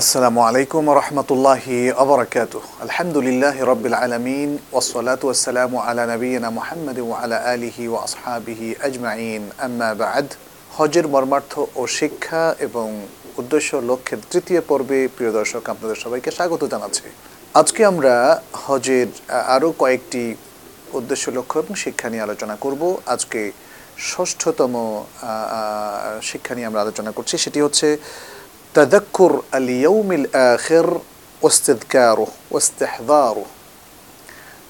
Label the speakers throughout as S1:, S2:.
S1: আসসালামু আলাইকুম রহমতুল্লাহি আবরকাত আলহামদুলিল্লাহ রবিল আলমিন ওসলাত ওসালাম আলা নবীনা মোহাম্মদ আলা আলিহি ও আসহাবিহি আজমাইন। আম্মা বাদ। হজের মর্মার্থ ও শিক্ষা এবং উদ্দেশ্য লক্ষ্যের তৃতীয় পর্বে প্রিয় দর্শক, আপনাদের সবাইকে স্বাগত জানাচ্ছি। আজকে আমরা হজের আরও কয়েকটি উদ্দেশ্য, লক্ষ্য এবং শিক্ষা নিয়ে আলোচনা করব। আজকে ষষ্ঠতম শিক্ষা নিয়ে আমরা আলোচনা করছি। সেটি হচ্ছে تذكر اليوم ইয়ৌমিল واستذكاره واستحضاره. ওস্তেহদারু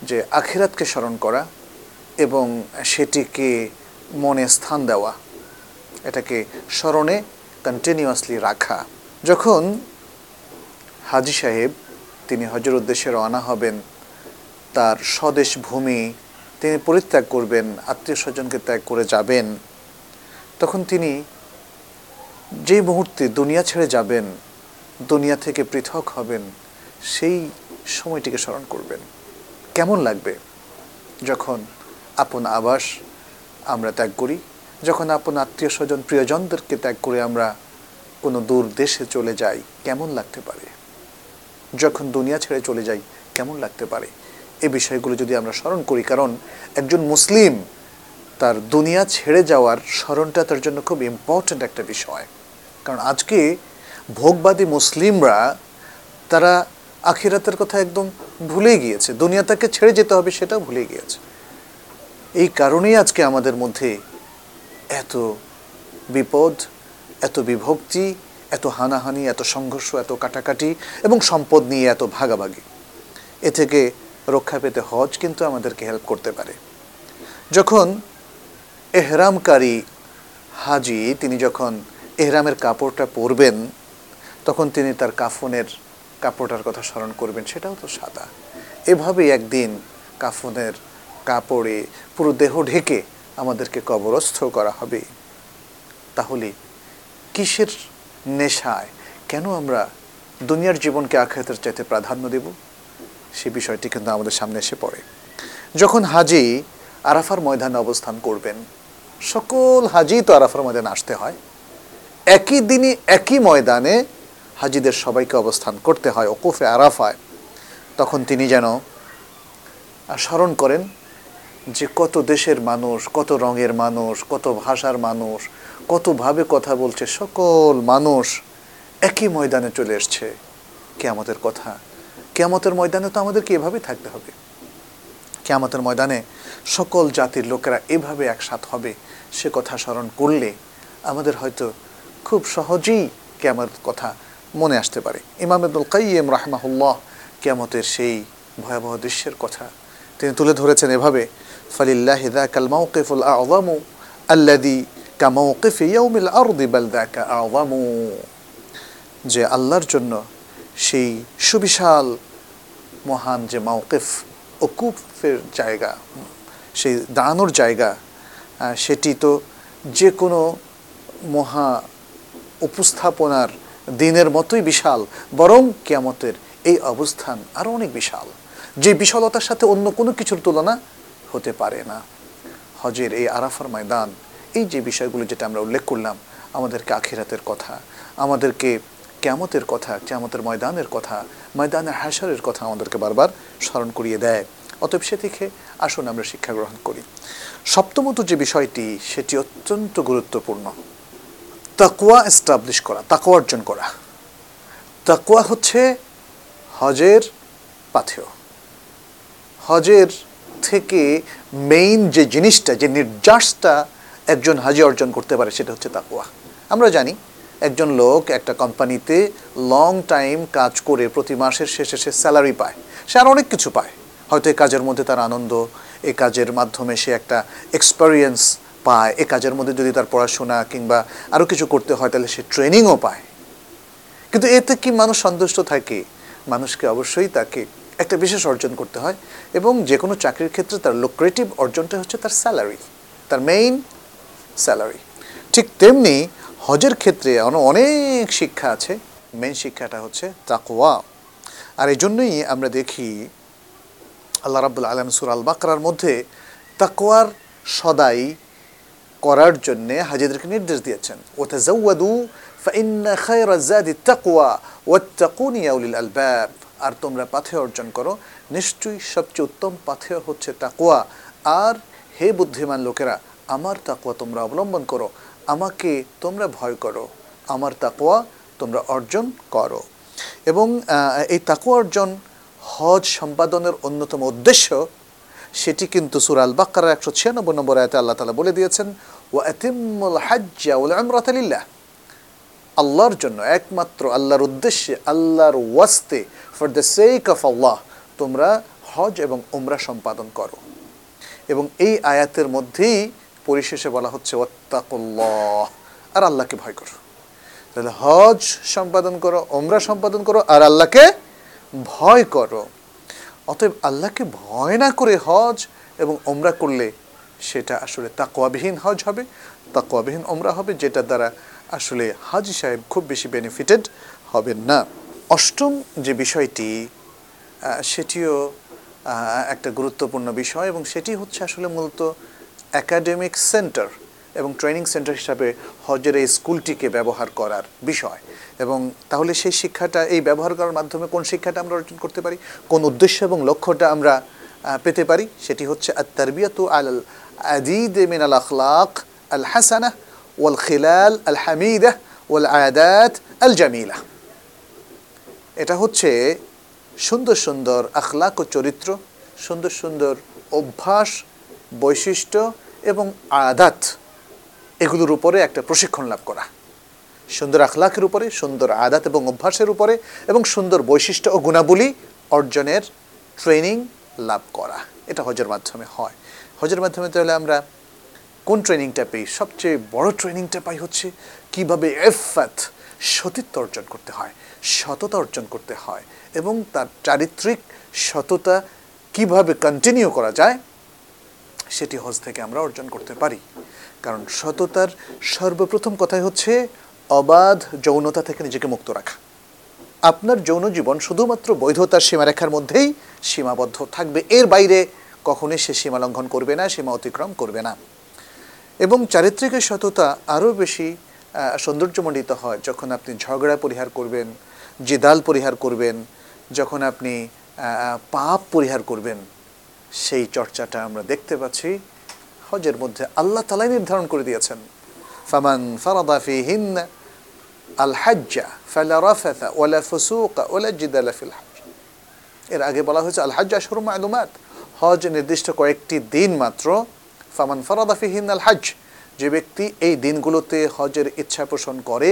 S1: যে আখিরাতকে স্মরণ করা এবং সেটিকে মনে স্থান দেওয়া, এটাকে স্মরণে কন্টিনিউয়াসলি রাখা। যখন হাজি সাহেব তিনি হজের উদ্দেশ্যে রওনা হবেন, তার স্বদেশ ভূমি তিনি পরিত্যাগ করবেন, আত্মীয় স্বজনকে ত্যাগ করে যাবেন, তখন তিনি যে মুহূর্তে দুনিয়া ছেড়ে যাবেন, দুনিয়া থেকে পৃথক হবেন, সেই সময়টিকে স্মরণ করবেন। কেমন লাগবে যখন আপন আবাস আমরা ত্যাগ করি, যখন আপন আত্মীয় স্বজন প্রিয়জনদেরকে ত্যাগ করে আমরা কোনো দূর দেশে চলে যাই, কেমন লাগতে পারে? যখন দুনিয়া ছেড়ে চলে যাই, কেমন লাগতে পারে? এ বিষয়গুলো যদি আমরা স্মরণ করি, কারণ একজন মুসলিম তার দুনিয়া ছেড়ে যাওয়ার স্মরণটা তার জন্য খুব ইম্পর্ট্যান্ট একটা বিষয়। কারণ আজকে ভোগবাদী মুসলিমরা তারা আখিরাতের কথা একদম ভুলে গিয়েছে। দুনিয়া তাকে ছেড়ে যেতে হবে সেটাও ভুলে গিয়েছে। এই কারণেই আজকে আমাদের মধ্যে এত বিপদ, এত বিভক্তি, এত হানাহানি, এত সংঘর্ষ, এত কাটাকাটি এবং সম্পদ নিয়ে এত ভাগাভাগি। এ থেকে রক্ষা পেতে হজ কিন্তু আমাদেরকে হেল্প করতে পারে। যখন এহরামকারী হাজি, তিনি যখন এহরামের কাপড়টা পরবেন, তখন তিনি তার কাফনের কাপড়টার কথা স্মরণ করবেন, সেটাও তো সাদা। এভাবেই একদিন কাফনের কাপড়ে পুরো দেহ ঢেকে আমাদেরকে কবরস্থ করা হবে। তাহলে কিসের নেশায়? কেন আমরা দুনিয়ার জীবনকে আখাতের চাইতে প্রাধান্য দেব? সে বিষয়টি কিন্তু আমাদের সামনে এসে পড়ে। যখন হাজি আরাফার ময়দানে অবস্থান করবেন, সকল হাজি তো আরাফার ময়দানে আসতে হয়। একই দিনই, একই ময়দানে হাজিদের সবাইকে অবস্থান করতে হয় ওকুফে আরাফায়। তখন তিনি যেন স্মরণ করেন যে কত দেশের মানুষ, কত রঙের মানুষ, কত ভাষার মানুষ, কতভাবে কথা বলছে, সকল মানুষ একই ময়দানে চলে এসছে। কেয়ামতের কথা। কেয়ামতের ময়দানে তো আমাদেরকে এভাবেই থাকতে হবে। কেয়ামতের ময়দানে সকল জাতির লোকেরা এভাবে একসাথ হবে, সে কথা স্মরণ করলে আমাদের হয়তো খুব সহজেই কেয়ামত কথা মনে আসতে পারে। ইমাম আব্দুল কাইম রাহমাহুল্লাহ কেয়ামতের সেই ভয়াবহ দৃশ্যের কথা তিনি তুলে ধরেছেন এভাবে, ফালিল্লাহ দাকাল মাওকিফুল আযমু আল্লাযী কামাওকিফ ইয়াউমিল আরদি বাল দাকা আযমু। যে আল্লাহর জন্য সেই সুবিশাল, মহান যে মাওকিফ ওকুফের জায়গা, সেই দাঁড়ানোর জায়গা সেটি তো যে কোনো মহা উপস্থাপনার দিনের মতোই বিশাল, বরং কেয়ামতের এই অবস্থান আরও অনেক বিশাল, যে বিশালতার সাথে অন্য কোনো কিছুর তুলনা হতে পারে না। হজের এই আরাফার ময়দান, এই যে বিষয়গুলো যেটা আমরা উল্লেখ করলাম, আমাদেরকে আখিরাতের কথা, আমাদেরকে ক্যামতের কথা, ক্যামতের ময়দানের কথা, ময়দানের হাসারের কথা আমাদেরকে বারবার স্মরণ করিয়ে দেয়। অতএব সে থেকে আসুন আমরা শিক্ষা গ্রহণ করি। সপ্তমত যে বিষয়টি, সেটি অত্যন্ত গুরুত্বপূর্ণ। তাকুয়া এস্টাবলিশ করা তাকুয়া অর্জন করা। তাকুয়া হচ্ছে হজের পাথেয়। হজের থেকে মেইন যে জিনিসটা, যে নির্যাসটা একজন হাজি অর্জন করতে পারে, সেটা হচ্ছে তাকুয়া আমরা জানি, একজন লোক একটা কোম্পানিতে লং টাইম কাজ করে, প্রতি মাসের শেষে সে স্যালারি পায়। সে আর অনেক কিছু পায়। হয়তো এই কাজের মধ্যে তার আনন্দ এই কাজের মাধ্যমে সে একটা এক্সপেরিয়েন্স পায়, এ কাজের মধ্যে যদি তার পড়াশোনা কিংবা আরও কিছু করতে হয়, তাহলে সে ট্রেনিংও পায়। কিন্তু এতে কি মানুষ সন্তুষ্ট থাকে? মানুষকে অবশ্যই তাকে একটা বিশেষ অর্জন করতে হয় এবং যে কোনো চাকরির ক্ষেত্রে তার লোক্রেটিভ অর্জনটা হচ্ছে তার স্যালারি তার মেইন স্যালারি ঠিক তেমনি হজের ক্ষেত্রে অনেক শিক্ষা আছে। মেন শিক্ষাটা হচ্ছে তাকোয়া আর এই জন্যই আমরা দেখি আল্লাহ রাব্বুল আলম সুর আল বাকরার মধ্যে তাকোয়ার সদাই করার জন্যে হাজিদেরকে নির্দেশ দিয়েছেন। ওয়াতাজাওয়াদু আর তোমরা পাথেয় অর্জন করো। নিশ্চয়ই সবচেয়ে উত্তম পাথেয় হচ্ছে তাকুয়া আর হে বুদ্ধিমান লোকেরা, আমার তাকুয়া তোমরা অবলম্বন করো। আমাকে তোমরা ভয় করো। আমার তাকুয়া তোমরা অর্জন করো। এবং এই তাকুয়া অর্জন হজ সম্পাদনের অন্যতম উদ্দেশ্য সেটি কিন্তু সুরাল বাক্কার একশো ছিয়ানব্বই নম্বর আয়তে আল্লাহ তালা বলে দিয়েছেন ও আতিমুল হাজ্জা উল আমরাতালিল্লাহ আল্লাহর জন্য, একমাত্র আল্লাহর উদ্দেশ্যে, আল্লাহর ওয়াস্তে, for the sake of Allah, তোমরা হজ এবং উমরা সম্পাদন করো। এবং এই আয়াতের মধ্যেই পরিশেষে বলা হচ্ছে ওত্তাকুল্লাহ আর আল্লাহকে ভয় করো। তাহলে হজ সম্পাদন করো ওমরা সম্পাদন করো, আর আল্লাহকে ভয় করো। অতএব আল্লাহকে ভয় না করে হজ এবং ওমরা করলে সেটা আসলে তাকওয়াবিহীন হজ হবে। তাকওয়াবিহীন ওমরা হবে, যেটা দ্বারা আসলে হাজি সাহেব খুব বেশি বেনিফিটেড হবেন না। অষ্টম যে বিষয়টি সেটিও একটা গুরুত্বপূর্ণ বিষয় এবং সেটি হচ্ছে আসলে মূলত অ্যাকাডেমিক সেন্টার এবং ট্রেনিং সেন্টার হিসাবে হজের এই স্কুলটিকে ব্যবহার করার বিষয়। এবং তাহলে সেই শিক্ষাটা, এই ব্যবহার করার মাধ্যমে কোন শিক্ষাটা আমরা অর্জন করতে পারি, কোন উদ্দেশ্য এবং লক্ষ্যটা আমরা পেতে পারি, সেটি হচ্ছে আত্মারবিয়াতু আল আদিদ মিন আল আখলাক আল হাসানা ওয়াল খিলাল আল হামিদা ওয়াল আয়াদাত আল জামিলা এটা হচ্ছে সুন্দর সুন্দর আখলাক ও চরিত্র, সুন্দর সুন্দর অভ্যাস, বৈশিষ্ট্য এবং আদাত এগুলোর উপরে একটা প্রশিক্ষণ লাভ করা। সুন্দর আখলাকের উপরে, সুন্দর আদাত এবং অভ্যাসের উপরে এবং সুন্দর বৈশিষ্ট্য ও গুণাবলী অর্জনের ট্রেনিং লাভ করা। এটা হজের মাধ্যমে হয়। হজের মাধ্যমে তাহলে আমরা কোন ট্রেনিংটা পাই সবচেয়ে বড় ট্রেনিংটা পাই হচ্ছে কীভাবে এফাত, সতীত্ব অর্জন করতে হয়, সততা অর্জন করতে হয় এবং তার চারিত্রিক সততা কীভাবে কন্টিনিউ করা যায়, সেটি হজ থেকে আমরা অর্জন করতে পারি। কারণ সততার সর্বপ্রথম কথাই হচ্ছে অবাধ যৌনতা থেকে নিজেকে মুক্ত রাখা। আপনার যৌন জীবন শুধুমাত্র বৈধতার সীমারেখার মধ্যেই সীমাবদ্ধ থাকবে। এর বাইরে কখনোই সে সীমা লঙ্ঘন করবে না, সীমা অতিক্রম করবে না। এবং চারিত্রিক সততা আরও বেশি সৌন্দর্যমণ্ডিত হয় যখন আপনি ঝগড়া পরিহার করবেন, জিদাল পরিহার করবেন, যখন আপনি পাপ পরিহার করবেন। সেই চর্চাটা আমরা দেখতে পাচ্ছি। হজের মধ্যে আল্লাহ তালাই নির্ধারণ করে দিয়েছেন। ফামান ফারাদা ফিহিন আল হাজ্জা ফালা রাফাথা ওয়ালা ফুসুকা ওয়ালা জিদালা ফিল হজ এর আগে বলা হয়েছে আল হাজ্জ আশহুরুম মা'লুমাত। হজ নির্দিষ্ট কয়েকটি দিন মাত্র। ফামান ফারাদা ফিহিন আল হজ যে ব্যক্তি এই দিনগুলোতে হজের ইচ্ছা পোষণ করে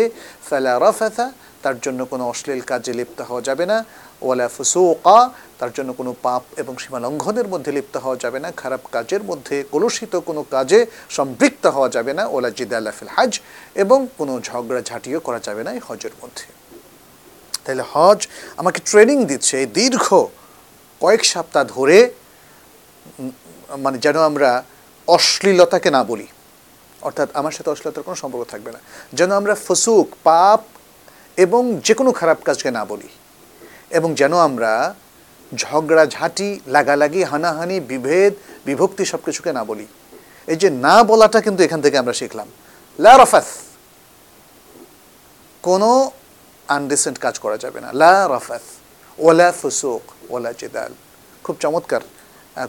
S1: ফালা রাফাথা তার জন্য কোনো অশ্লীল কাজে লিপ্ত হওয়া যাবে না। ওয়ালা ফুসুকা, তার জন্য কোনো পাপ এবং সীমা লঙ্ঘনের মধ্যে লিপ্ত হওয়া যাবে না। খারাপ কাজের মধ্যে কলুষিত কোনো কাজে সম্পৃক্ত হওয়া যাবে না। ওলা জিদাল্লা ফিল হাজ, এবং কোনো ঝগড়া ঝাঁটিও করা যাবে না এই হজের মধ্যে। তাহলে হজ আমাকে ট্রেনিং দিচ্ছে এই দীর্ঘ কয়েক সপ্তাহ ধরে মানে যেন আমরা অশ্লীলতাকে না বলি। অর্থাৎ আমার সাথে অশ্লীলতার কোনো সম্পর্ক থাকবে না। যেন আমরা ফসুক, পাপ এবং যে কোনো খারাপ কাজকে না বলি। এবং যেন আমরা ঝগড়া, ঝাঁটি, লাগালাগি, হানাহানি, বিভেদ, বিভক্তি সব কিছুকে না বলি। এই যে না বলাটা কিন্তু এখান থেকে আমরা শিখলাম। লা রফাথ কোনো আনডিসেন্ট কাজ করা যাবে না। লা রফাথ ওলা ফুসুক, ওলা জেদাল। খুব চমৎকার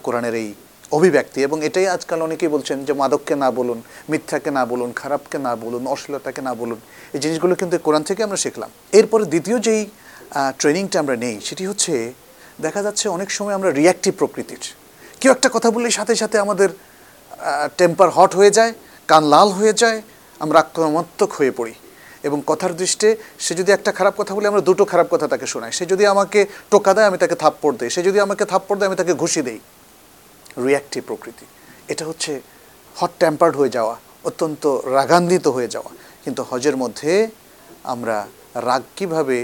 S1: কোরআনের এই অভিব্যক্তি এবং এটাই আজকাল অনেকেই বলছেন যে মাদককে না বলুন, মিথ্যাকে না বলুন, খারাপকে না বলুন, অশ্লীলতাকে না বলুন, এই জিনিসগুলো কিন্তু কোরআন থেকে আমরা শিখলাম। এরপরে দ্বিতীয় যেই ট্রেনিংটা আমরা নেই, সেটি হচ্ছে দেখা যাচ্ছে অনেক সময় আমরা রিয়াক্টিভ প্রকৃতির। কেউ একটা কথা বললে সাথে সাথে আমাদের টেম্পার হট হয়ে যায়, কান লাল হয়ে যায়, আমরা আক্রমণাত্মক হয়ে পড়ি। এবং কথার দৃষ্টে সে যদি একটা খারাপ কথা বলে, আমরা দুটো খারাপ কথা তাকে শোনাই। সে যদি আমাকে টোকা দেয়, আমি তাকে থাপ্পড় দিই। সে যদি আমাকে থাপ্পড় দেয়, আমি তাকে ঘুষি দেই। রিয়াক্টিভ প্রকৃতি। এটা হচ্ছে হট টেম্পার্ড হয়ে যাওয়া, অত্যন্ত রাগান্বিত হয়ে যাওয়া। কিন্তু হজের মধ্যে আমরা রাগ কীভাবে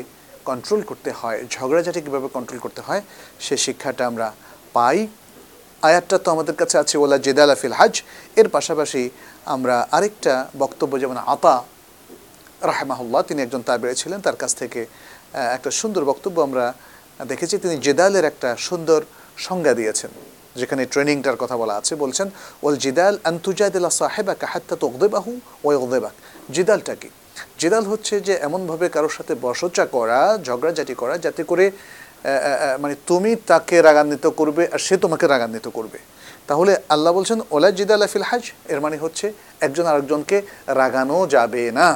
S1: কন্ট্রোল করতে হয়, ঝগড়াঝাটি কীভাবে কন্ট্রোল করতে হয়, সে শিক্ষাটা আমরা পাই। আয়াতটা তো আমাদের কাছে আছে ওলা জেদালা ফিল হাজ। এর পাশাপাশি আমরা আরেকটা বক্তব্য, যেমন আতা রাহেমাহুল্লাহ, তিনি একজন তাবেড়ে ছিলেন, তার কাছ থেকে একটা সুন্দর বক্তব্য আমরা দেখেছি। তিনি জেদালের একটা সুন্দর সংজ্ঞা দিয়েছেন। যেখানে ট্রেনিংটার কথা বলা আছে, বলছেন ওল জিদাল আন্তুজাদিল্লা সাহেবা কাহাত্তা তোকদেবাহু ওয়দেবাক জিদালটা কি? জেদাল হচ্ছে যে এমনভাবে কারোর সাথে বসচা করা, ঝগড়াঝাটি করা, যাতে করে মানে তুমি তাকে রাগান্বিত করবে আর সে তোমাকে রাগান্বিত করবে। তাহলে আল্লাহ বলছেন ওলা জিদাল আফিল হাজ। এর মানে হচ্ছে, একজন আরেকজনকে রাগানো যাবে না।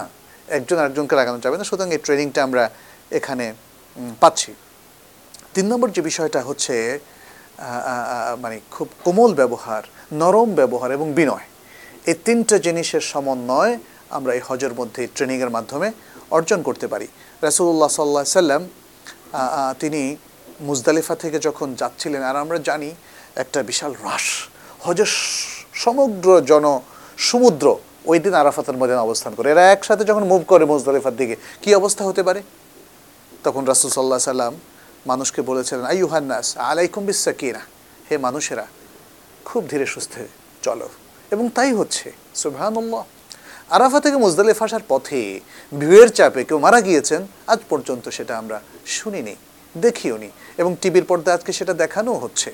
S1: একজন আরেকজনকে রাগানো যাবে না। সুতরাং এই ট্রেনিংটা আমরা এখানে পাচ্ছি। তিন নম্বর যে বিষয়টা হচ্ছে মানে খুব কোমল ব্যবহার, নরম ব্যবহার এবং বিনয়। এই তিনটা জিনিসের সমন্বয় আমরা এই হজের মধ্যে ট্রেনিংয়ের মাধ্যমে অর্জন করতে পারি। রাসুল্লাহ সাল্লাহ সাল্লাম তিনি মুজদালিফা থেকে যখন যাচ্ছিলেন, আর আমরা জানি একটা বিশাল রাস হজের সমগ্র জন সমুদ্র ওই দিন আরাফাতের মধ্যে অবস্থান করে। এরা একসাথে যখন মুভ করে মুজদালিফার দিকে, কি অবস্থা হতে পারে? তখন রাসুল সাল্লাহ সাল্লাম মানুষকে বলেছিলেন আইয়ুহান্নাস আলাইকুম বিসাকিনা হে মানুষেরা, খুব ধীরে সুস্থে চলো। এবং তাই হচ্ছে, সুবহানাল্লাহ। আরাফা থেকে মুজদালিফ আসার পথে ভিড়ের চাপে কেউ মারা গিয়েছেন, আজ পর্যন্ত সেটা আমরা শুনিনি, দেখিওনি। এবং টিভির পর্দায় আজকে সেটা দেখানো হচ্ছে।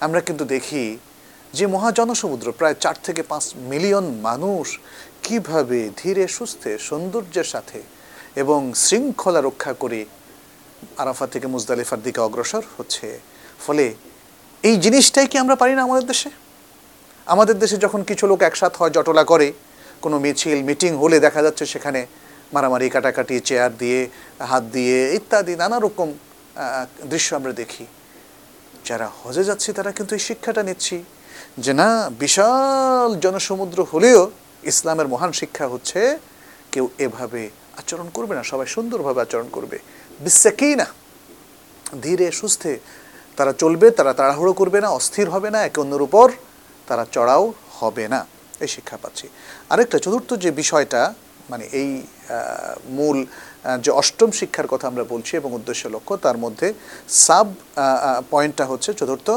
S1: আমরা কিন্তু দেখি যে মহাজনসমুদ্র প্রায় চার থেকে পাঁচ মিলিয়ন মানুষ কীভাবে ধীরে সুস্থে সৌন্দর্যের সাথে এবং শৃঙ্খলা রক্ষা করে আরাফা থেকে মুজদালিফার দিকে অগ্রসর হচ্ছে। ফলে এই জিনিসটাই কি আমরা পারি না আমাদের দেশে? আমাদের দেশে যখন কিছু লোক একসাথ হয়, জটলা করে, কোনো মিছিল, মিটিং হলে দেখা যাচ্ছে সেখানে মারামারি, কাটাকাটি, চেয়ার দিয়ে, হাত দিয়ে ইত্যাদি নানা রকম দৃশ্য আমরা দেখি। যারা হজে যাচ্ছি তারা কিন্তু এই শিক্ষাটা নিচ্ছি যে না, বিশাল জনসমুদ্র হলেও ইসলামের মহান শিক্ষা হচ্ছে কেউ এভাবে আচরণ করবে না, সবাই সুন্দরভাবে আচরণ করবে। বিশ্বাকেই না ধীরে সুস্থে, তারা চলবে, তারা তাড়াহুড়ো করবে না, অস্থির হবে না, একে অন্যের উপর তারা চড়াও হবে না। এই শিক্ষা পাচ্ছি। আরেকটা চতুর্থ যে বিষয়টা মানে এই মূল যে অষ্টম শিক্ষার কথা আমরা বলছি এবং উদ্দেশ্য লক্ষ্য, তার মধ্যে সাব পয়েন্টটা হচ্ছে চতুর্থ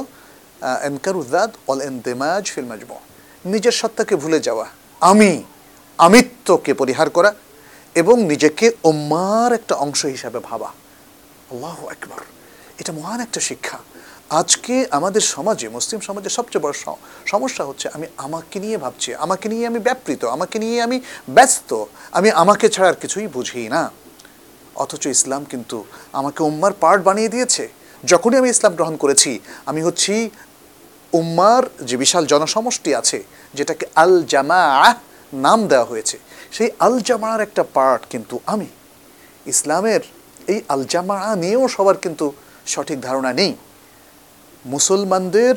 S1: এনকারুদ্দাদ অল এনতেমাজ ফিল মাজমু। নিজের সত্তাকে ভুলে যাওয়া। আমি, আমিত্বকে পরিহার করা। এবং নিজেকে ওম্মার একটা অংশ হিসাবে ভাবা। আল্লাহ একবার এটা মহান একটা শিক্ষা। আজকে আমাদের সমাজে, মুসলিম সমাজে সবচেয়ে বড় সমস্যা হচ্ছে, আমি আমাকে নিয়ে ভাবছি, আমাকে নিয়ে আমি ব্যাপৃত, আমাকে নিয়ে আমি ব্যস্ত, আমি আমাকে ছাড়া আর কিছুই বুঝি না। অথচ ইসলাম কিন্তু আমাকে উম্মার পার্ট বানিয়ে দিয়েছে। যখনই আমি ইসলাম গ্রহণ করেছি, আমি হচ্ছি উম্মার যে বিশাল জনসমষ্টি আছে, যেটাকে আল জামা নাম দেওয়া হয়েছে। সেই আল জামার একটা পার্ট কিন্তু আমি। ইসলামের এই আল জামা নিয়েও সবার কিন্তু সঠিক ধারণা নেই। মুসলমানদের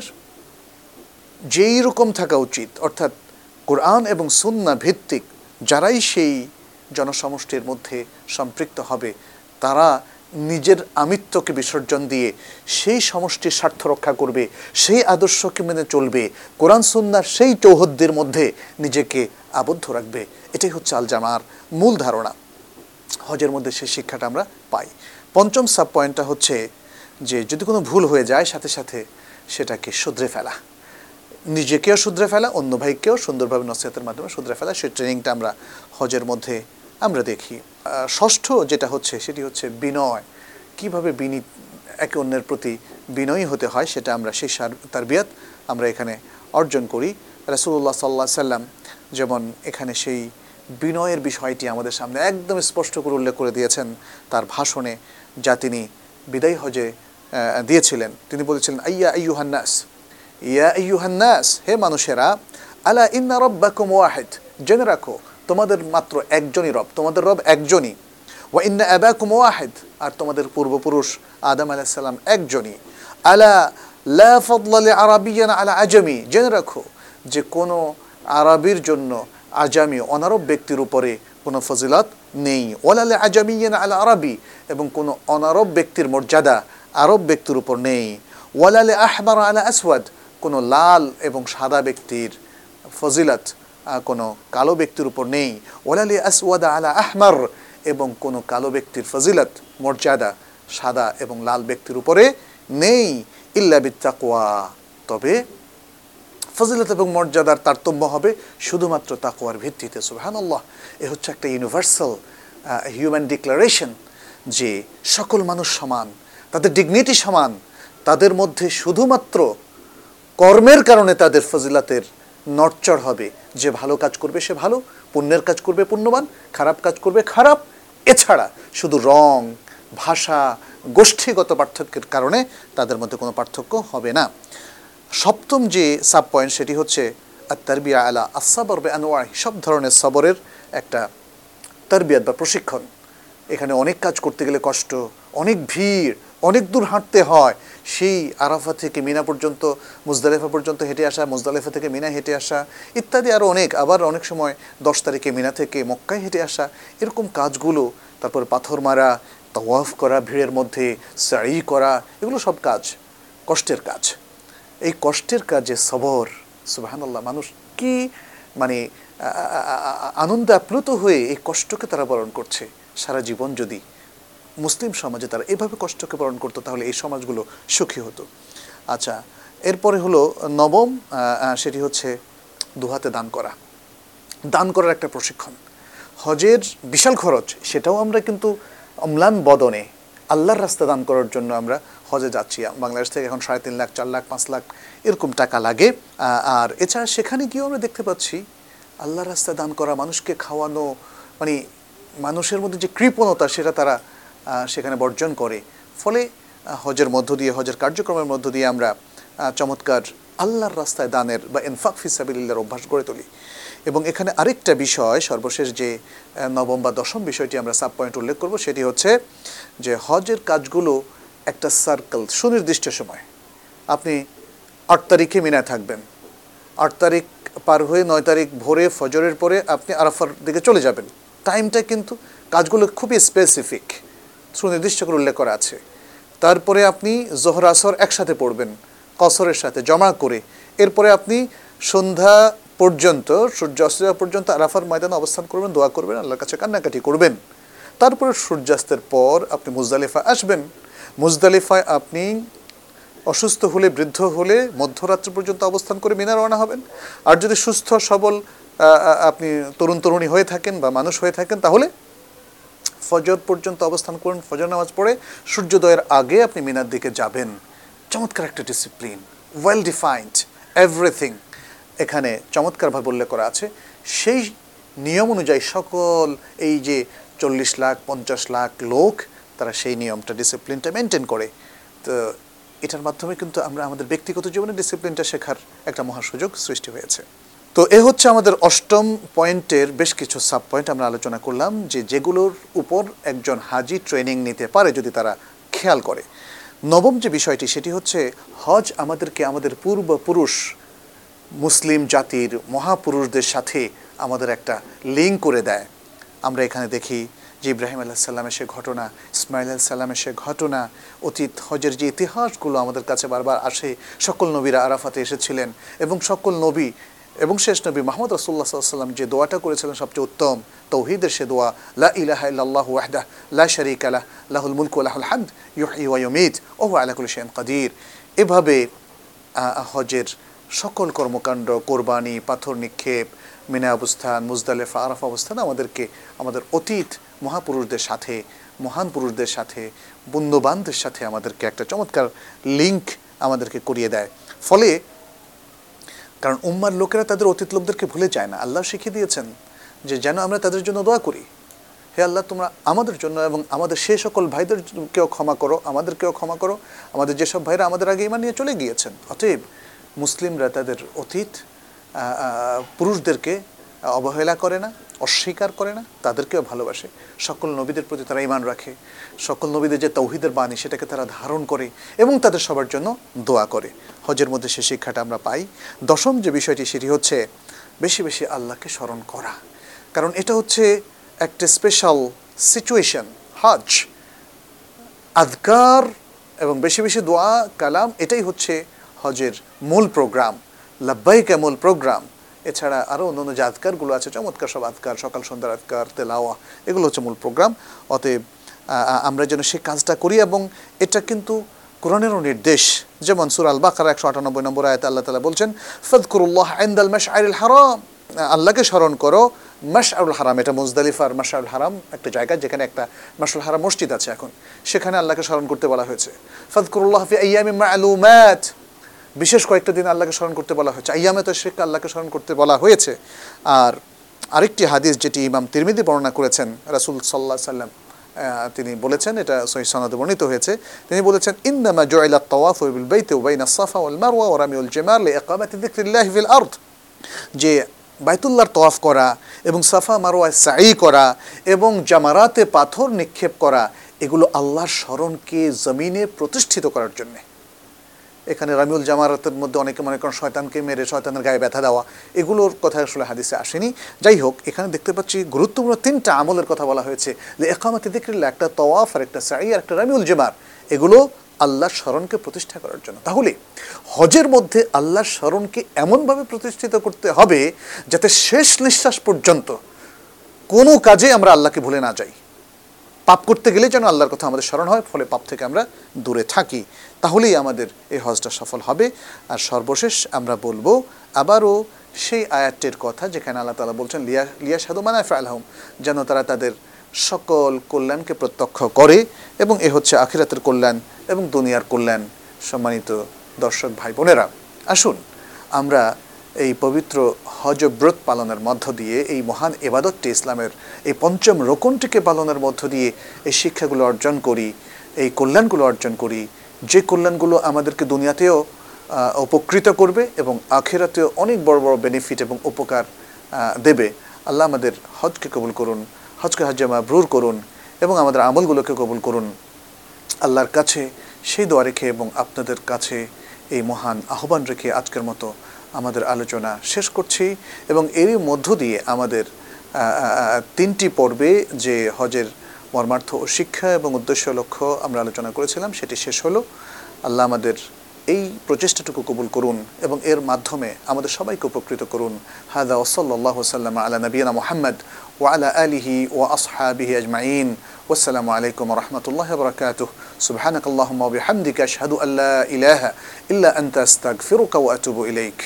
S1: যেই রকম থাকা উচিত, অর্থাৎ কোরআন এবং সুন্না ভিত্তিক যারাই সেই জনসমষ্টির মধ্যে সম্পৃক্ত হবে, তারা নিজের আমিত্বকে বিসর্জন দিয়ে সেই সমষ্টির স্বার্থ রক্ষা করবে, সেই আদর্শকে মেনে চলবে। কোরআন, সুন্নার সেই চৌহদ্দের মধ্যে নিজেকে আবদ্ধ রাখবে, এটাই হচ্ছে আল জামার মূল ধারণা। হজের মধ্যে সেই শিক্ষাটা আমরা পাই। পঞ্চম সাব পয়েন্টটা হচ্ছে যে, যদি কোনো ভুল হয়ে যায়, সাথে সাথে সেটাকে শুধরে ফেলা। নিজেকেও শুধরে ফেলা, অন্য ভাইকেও সুন্দরভাবে নসিহতের মাধ্যমে শুধরে ফেলা। সেই ট্রেনিংটা আমরা হজের মধ্যে আমরা দেখি। ষষ্ঠ যেটা হচ্ছে, সেটি হচ্ছে বিনয়। কীভাবে বিনি, একে অন্যের প্রতি বিনয়ী হতে হয়, সেটা আমরা সেই তার বিয়াত আমরা এখানে অর্জন করি। রাসুল্লাহ সাল্লাহ সাল্লাম যেমন এখানে সেই বিনয়ের বিষয়টি আমাদের সামনে একদম স্পষ্ট করে উল্লেখ করে দিয়েছেন তার ভাষণে, যা তিনি বিদায় হজে দিয়েছিলেন। তিনি বলেছিলেন, আইয়া আইয়ুহান্নাস ইয়া আইয়ুহান্নাস হে মানুষেরা, আলা ইন্না রব্বাকুম ওয়াহিদ। জেনে রাখো, তোমাদের মাত্র একজনই রব, তোমাদের রব একজনই। ওয়া ইন্না আবাকুম ওয়াহিদ, আর তোমাদের পূর্বপুরুষ আদম আলাইহিস সালাম একজনই। আলা লা ফাদলা লি আরাবিয়ান আলা আজমি, জেনে রাখো, যে কোনো আরবির জন্য আজামি, অনারব ব্যক্তির উপরে কোনো ফজিলত নেই। ওলালে আজামিয়ান আলা আরবি, এবং কোনো অনারব ব্যক্তির মর্যাদা আরব ব্যক্তির উপর নেই। ওয়ালালে আহমার আলা আসওয়াদ, কোনো লাল এবং সাদা ব্যক্তির ফজিলত কোনো কালো ব্যক্তির উপর নেই। ওলালে আসওয়াদা আলা আহমার, এবং কোনো কালো ব্যক্তির ফজিলত, মর্যাদা সাদা এবং লাল ব্যক্তির উপরে নেই। ইল্লা বিত্তাকওয়া। তবে ফজিলত এবং মর্যাদার তারতম্য হবে শুধুমাত্র তাকওয়ার ভিত্তিতে সুবহান আল্লাহ এ হচ্ছে একটা ইউনিভার্সাল হিউম্যান ডিক্লারেশন যে সকল মানুষ সমান, তাদের ডিগনিটি সমান, তাদের মধ্যে শুধুমাত্র কর্মের কারণে তাদের ফজিলাতের নরচর হবে। যে ভালো কাজ করবে সে ভালো, পুণ্যের কাজ করবে পুণ্যবান, খারাপ কাজ করবে খারাপ। এছাড়া শুধু রং, ভাষা, গোষ্ঠীগত পার্থক্যের কারণে তাদের মধ্যে কোনো পার্থক্য হবে না। সপ্তম যে সাব পয়েন্ট সেটি হচ্ছে আত্মারবিয়া আলা আসাবর বে আনোয়ার সব ধরনের সবরের একটা তারবিয়াত বা প্রশিক্ষণ। এখানে অনেক কাজ করতে গেলে কষ্ট, অনেক ভিড়, অনেক দূর হাঁটতে হয়। সেই আরাফা থেকে মিনা পর্যন্ত, মুজদালেফা পর্যন্ত হেঁটে আসা, মুজদালেফা থেকে মিনা হেঁটে আসা, ইত্যাদি আরও অনেক। আবার অনেক সময় দশ তারিখে মিনা থেকে মক্কায় হেঁটে আসা, এরকম কাজগুলো, তারপর পাথর মারা, তওয়াফ করা, ভিড়ের মধ্যে সাই করা, এগুলো সব কাজ, কষ্টের কাজ। এই কষ্টের কাজে সবর সুবাহান্লাহ মানুষ কি মানে আনন্দে আপ্লুত হয়ে এই কষ্টকে তারা বরণ করছে? সারা জীবন যদি মুসলিম সমাজে তারা এভাবে কষ্টকে বরণ করতো, তাহলে এই সমাজগুলো সুখী হতো। আচ্ছা এরপরে হলো নবম সেটি হচ্ছে দুহাতে দান করা। দান করার একটা প্রশিক্ষণ। হজের বিশাল খরচ, সেটাও আমরা কিন্তু অম্লান বদনে আল্লাহর রাস্তা দান করার জন্য আমরা হজে যাচ্ছি। বাংলাদেশ থেকে এখন সাড়ে তিন লাখ, চার লাখ, পাঁচ লাখ এরকম টাকা লাগে। আর এছাড়া সেখানে গিয়েও আমরা দেখতে পাচ্ছি, আল্লাহর রাস্তা দান করা, মানুষকে খাওয়ানো মানে মানুষের মধ্যে যে কৃপণতা সেটা তারা সেখানে বর্জন করে। ফলে হজের মধ্য দিয়ে, হজের কার্যক্রমের মধ্য দিয়ে আমরা চমৎকার আল্লাহর রাস্তায় দানের বা ইনফাক ফিসাবিল্লার অভ্যাস গড়ে তুলি। এবং এখানে আরেকটা বিষয়, সর্বশেষ যে নবম বা দশম বিষয়টি আমরা সাব পয়েন্ট উল্লেখ করব, সেটি হচ্ছে যে, হজের কাজগুলো একটা সার্কেল সুনির্দিষ্ট সময়। আপনি আট তারিখে মিনায় থাকবেন। আট তারিখ পার হয়ে নয় তারিখ ভোরে ফজরের পরে আপনি আরাফার দিকে চলে যাবেন। টাইমটা কিন্তু কাজগুলো খুবই স্পেসিফিক সুনির্দিষ্ট করে উল্লেখ করা আছে। তারপরে আপনি জোহর, আসর একসাথে পড়বেন, কসরের সাথে জমা করে। এরপরে আপনি সন্ধ্যা পর্যন্ত সূর্য অস্ত যাওয়া পর্যন্ত আরাফার ময়দানে অবস্থান করবেন, দোয়া করবেন, আল্লাহর কাছে কান্নাকাটি করবেন। তারপরে সূর্যাস্তের পর আপনি মুজদালিফা আসবেন। মুজদালিফায় আপনি অসুস্থ হলে, বৃদ্ধ হলে মধ্যরাত্রি পর্যন্ত অবস্থান করে মিনা রওনা হবেন। আর যদি সুস্থ, সবল আপনি তরুণ, তরুণী হয়ে থাকেন বা মানুষ হয়ে থাকেন, তাহলে ফজর পর্যন্ত অবস্থান করুন। ফজর নামাজ পড়ে সূর্যোদয়ের আগে আপনি মিনার দিকে যাবেন। চমৎকার একটা ডিসিপ্লিন ওয়েল ডিফাইন্ড এভরিথিং এখানে চমৎকারভাবে উল্লেখ করা আছে। সেই নিয়ম অনুযায়ী সকল এই যে চল্লিশ লাখ, পঞ্চাশ লাখ লোক, তারা সেই নিয়মটা ডিসিপ্লিনটা মেনটেন করে। তো এটার মাধ্যমে কিন্তু আমরা আমাদের ব্যক্তিগত জীবনে ডিসিপ্লিনটা শেখার একটা মহা সুযোগ সৃষ্টি হয়েছে। তো এ হচ্ছে আমাদের অষ্টম পয়েন্টের বেশ কিছু সাব পয়েন্ট আমরা আলোচনা করলাম, যে যেগুলোর উপর একজন হাজি ট্রেনিং নিতে পারে যদি তারা খেয়াল করে। নবম যে বিষয়টি, সেটি হচ্ছে, হজ আমাদেরকে আমাদের পূর্বপুরুষ মুসলিম জাতির মহাপুরুষদের সাথে আমাদের একটা লিঙ্ক করে দেয়। আমরা এখানে দেখি যে ইব্রাহিম আল্লাহ সাল্লামের সে ঘটনা ইসমাইল আল্লাহ সাল্লামের সে ঘটনা, অতীত, হজের যে ইতিহাসগুলো আমাদের কাছে বারবার আসে। সকল নবীরা আরাফাতে এসেছিলেন এবং সকল নবী এবং শেষ নবী মাহমুদ রসুল্লাহ সাল্লাম যে দোয়াটা করেছিলেন সবচেয়ে উত্তম, তৌহিদের সে দোয়া, লা ইলাহা ইল্লাল্লাহু ওয়াহদাহ, লা শারীকা লাহ, লাহুল মুলকু ওয়া লাহুল হামদ, ইউহয়ি ওয়া ইউমীত ওয়া হুয়া আলা কুল্লি শাইইন কাদির। এভাবে হজের সকল কর্মকাণ্ড, কোরবানি, পাথর নিক্ষেপ, মিনা অবস্থান, মুজদালেফা, আরাফ অবস্থান আমাদেরকে, আমাদের অতীত মহাপুরুষদের সাথে, মহান পুরুষদের সাথে বন্ধুবান্ধবের সাথে আমাদেরকে একটা চমৎকার লিঙ্ক আমাদেরকে করিয়ে দেয়। ফলে, কারণ উম্মার লোকেরা তাদের অতীত লোকদেরকে ভুলে যায় না। আল্লাহ শিখিয়ে দিয়েছেন যে যেন আমরা তাদের জন্য দোয়া করি। হে আল্লাহ, তোমরা আমাদের জন্য এবং আমাদের সে সকল ভাইদেরকেও ক্ষমা করো, আমাদেরকেও ক্ষমা করো। আমাদের যেসব ভাইরা আমাদের আগে ইমান নিয়ে চলে গিয়েছেন, অতএব মুসলিমরা তাদের অতীত পুরুষদেরকে অবহেলা করে না, অস্বীকার করে না, তাদেরকেও ভালোবাসে। সকল নবীদের প্রতি তারা ইমান রাখে। সকল নবীদের যে তৌহিদের বাণী, সেটাকে তারা ধারণ করে এবং তাদের সবার জন্য দোয়া করে। হজের মধ্যে সে শিক্ষাটা আমরা পাই। দশম যে বিষয়টি, সেটি হচ্ছে বেশি বেশি আল্লাহকে স্মরণ করা। কারণ এটা হচ্ছে একটা স্পেশাল সিচুয়েশন হজ। আদকার এবং বেশি বেশি দোয়া, কালাম, এটাই হচ্ছে হজের মূল প্রোগ্রাম, লাব্বাইকা মূল প্রোগ্রাম, এছাড়া আরও অন্যান্য যে আদকারগুলো আছে, চমৎকার সব আদকার সকাল, সন্ধ্যার আদকার তেলাওয়া, এগুলো হচ্ছে মূল প্রোগ্রাম। অতএব আমরা যেন সেই কাজটা করি এবং এটা কিন্তু কোরআনেরও নির্দেশ। যেমন সুর আল বাকার একশো আটানব্বই নম্বর আয়তে আল্লাহ তালা বলছেন ফদকুরুল্লাহ আইন্দাল মাস আইল হারাম আল্লাহকে স্মরণ করো মাশআউল হারাম, এটা মুজদালিফার মাশআউল হারাম একটা জায়গা যেখানে একটা মাশআউল হারাম মসজিদ আছে এখন। সেখানে আল্লাহকে স্মরণ করতে বলা হয়েছে। ফাদকুরুল্লাহ ফি আইয়ামি মা'লুমাত। বিশেষ কয়েকটা দিন আল্লাহকে স্মরণ করতে বলা হয়েছে। আইয়ামে তো শেখ আল্লাহকে স্মরণ করতে বলা হয়েছে। আর আরেকটি হাদিস যেটি ইমাম তিরমিদি বর্ণনা করেছেন, রাসূল সাল্লাহ সাল্লাম তিনি বলেছেন, এটা সহি সনদে বর্ণিত হয়েছে। তিনি বলেছেন, ইন্নামা জুইলা তাওয়াফু বিল বাইতি বাইনা সাফা ওয়াল মারওয়া ওয়া রামিউল জামার লিইকামাতি যিকরিল্লাহি ফিল আরদ। যে বাইতুল্লাহর তওয়াফ করা এবং সাফা মারোয়ায় সাই করা এবং জামারাতে পাথর নিক্ষেপ করা, এগুলো আল্লাহর স্মরণকে জমিনে প্রতিষ্ঠিত করার জন্যে। এখানে রামিউল জামারাতের মধ্যে অনেকে মনে করেন শয়তানকে মেরে শয়তানের গায়ে ব্যথা দেওয়া, এগুলোর কথা আসলে হাদিসে আসেনি। যাই হোক, এখানে দেখতে পাচ্ছি গুরুত্বপূর্ণ তিনটা আমলের কথা বলা হয়েছে। যে একামতি দেখলে একটা তওয়াফ আর একটা সাই আর একটা রামিউল জামার। এগুলো আল্লাহর স্মরণকে প্রতিষ্ঠা করার জন্য। তাহলে হজের মধ্যে আল্লাহর স্মরণকে এমনভাবে প্রতিষ্ঠিত করতে হবে যাতে শেষ নিঃশ্বাস পর্যন্ত কোনো কাজে আমরা আল্লাহকে ভুলে না যাই। পাপ করতে গেলে যেন আল্লাহর কথা আমাদের স্মরণ হয়, ফলে পাপ থেকে আমরা দূরে থাকি। তাহলেই আমাদের এই হজটা সফল হবে। আর সর্বশেষ আমরা বলব, আবারও সেই আয়াতটির কথা যেখানে আল্লাহ তালা বলছেন, লিয়া লিয়া সাধু মানায় ফালহম যেন তারা তাদের সকল কল্যাণকে প্রত্যক্ষ করে এবং এ হচ্ছে আখিরাতের কল্যাণ এবং দুনিয়ার কল্যাণ, সম্মানিত দর্শক ভাই বোনেরা আসুন, আমরা এই পবিত্র হজ ব্রত পালনের মধ্য দিয়ে এই মহান এবাদতটি ইসলামের এই পঞ্চম রোকনটিকে পালনের মধ্য দিয়ে এই শিক্ষাগুলো অর্জন করি, এই কল্যাণগুলো অর্জন করি, যে কল্যাণগুলো আমাদেরকে দুনিয়াতেও উপকৃত করবে এবং আখেরাতেও অনেক বড় বড় বেনিফিট এবং উপকার দেবে। আল্লাহ আমাদের হজকে কবুল করুন, হজকে হজ্জে মাবরুর করুন এবং আমাদের আমলগুলোকে কবুল করুন। আল্লাহর কাছে সেই দোয়া রেখে এবং আপনাদের কাছে এই মহান আহ্বান রেখে আজকের মতো আমাদের আলোচনা শেষ করছি এবং এরই মধ্য দিয়ে আমাদের আহ, আহ, তিনটি পর্বে যে হজের মর্মার্থ ও শিক্ষা এবং উদ্দেশ্য লক্ষ্য আমরা আলোচনা করেছিলাম সেটি শেষ হলো আল্লাহ আমাদের এই প্রচেষ্টাটুকু কবুল করুন এবং এর মাধ্যমে আমাদের সবাইকে উপকৃত করুন হাদা ওসল্লাহ সাল্লাম আলা নবীনা মোহাম্মদ ওয়ালা আলিহি ও আসহাবিহি আজমাইন والسلام عليكم ورحمة الله وبركاته سبحانك اللهم وبحمدك أشهد أن لا إله إلا أنت أستغفرك وأتوب إليك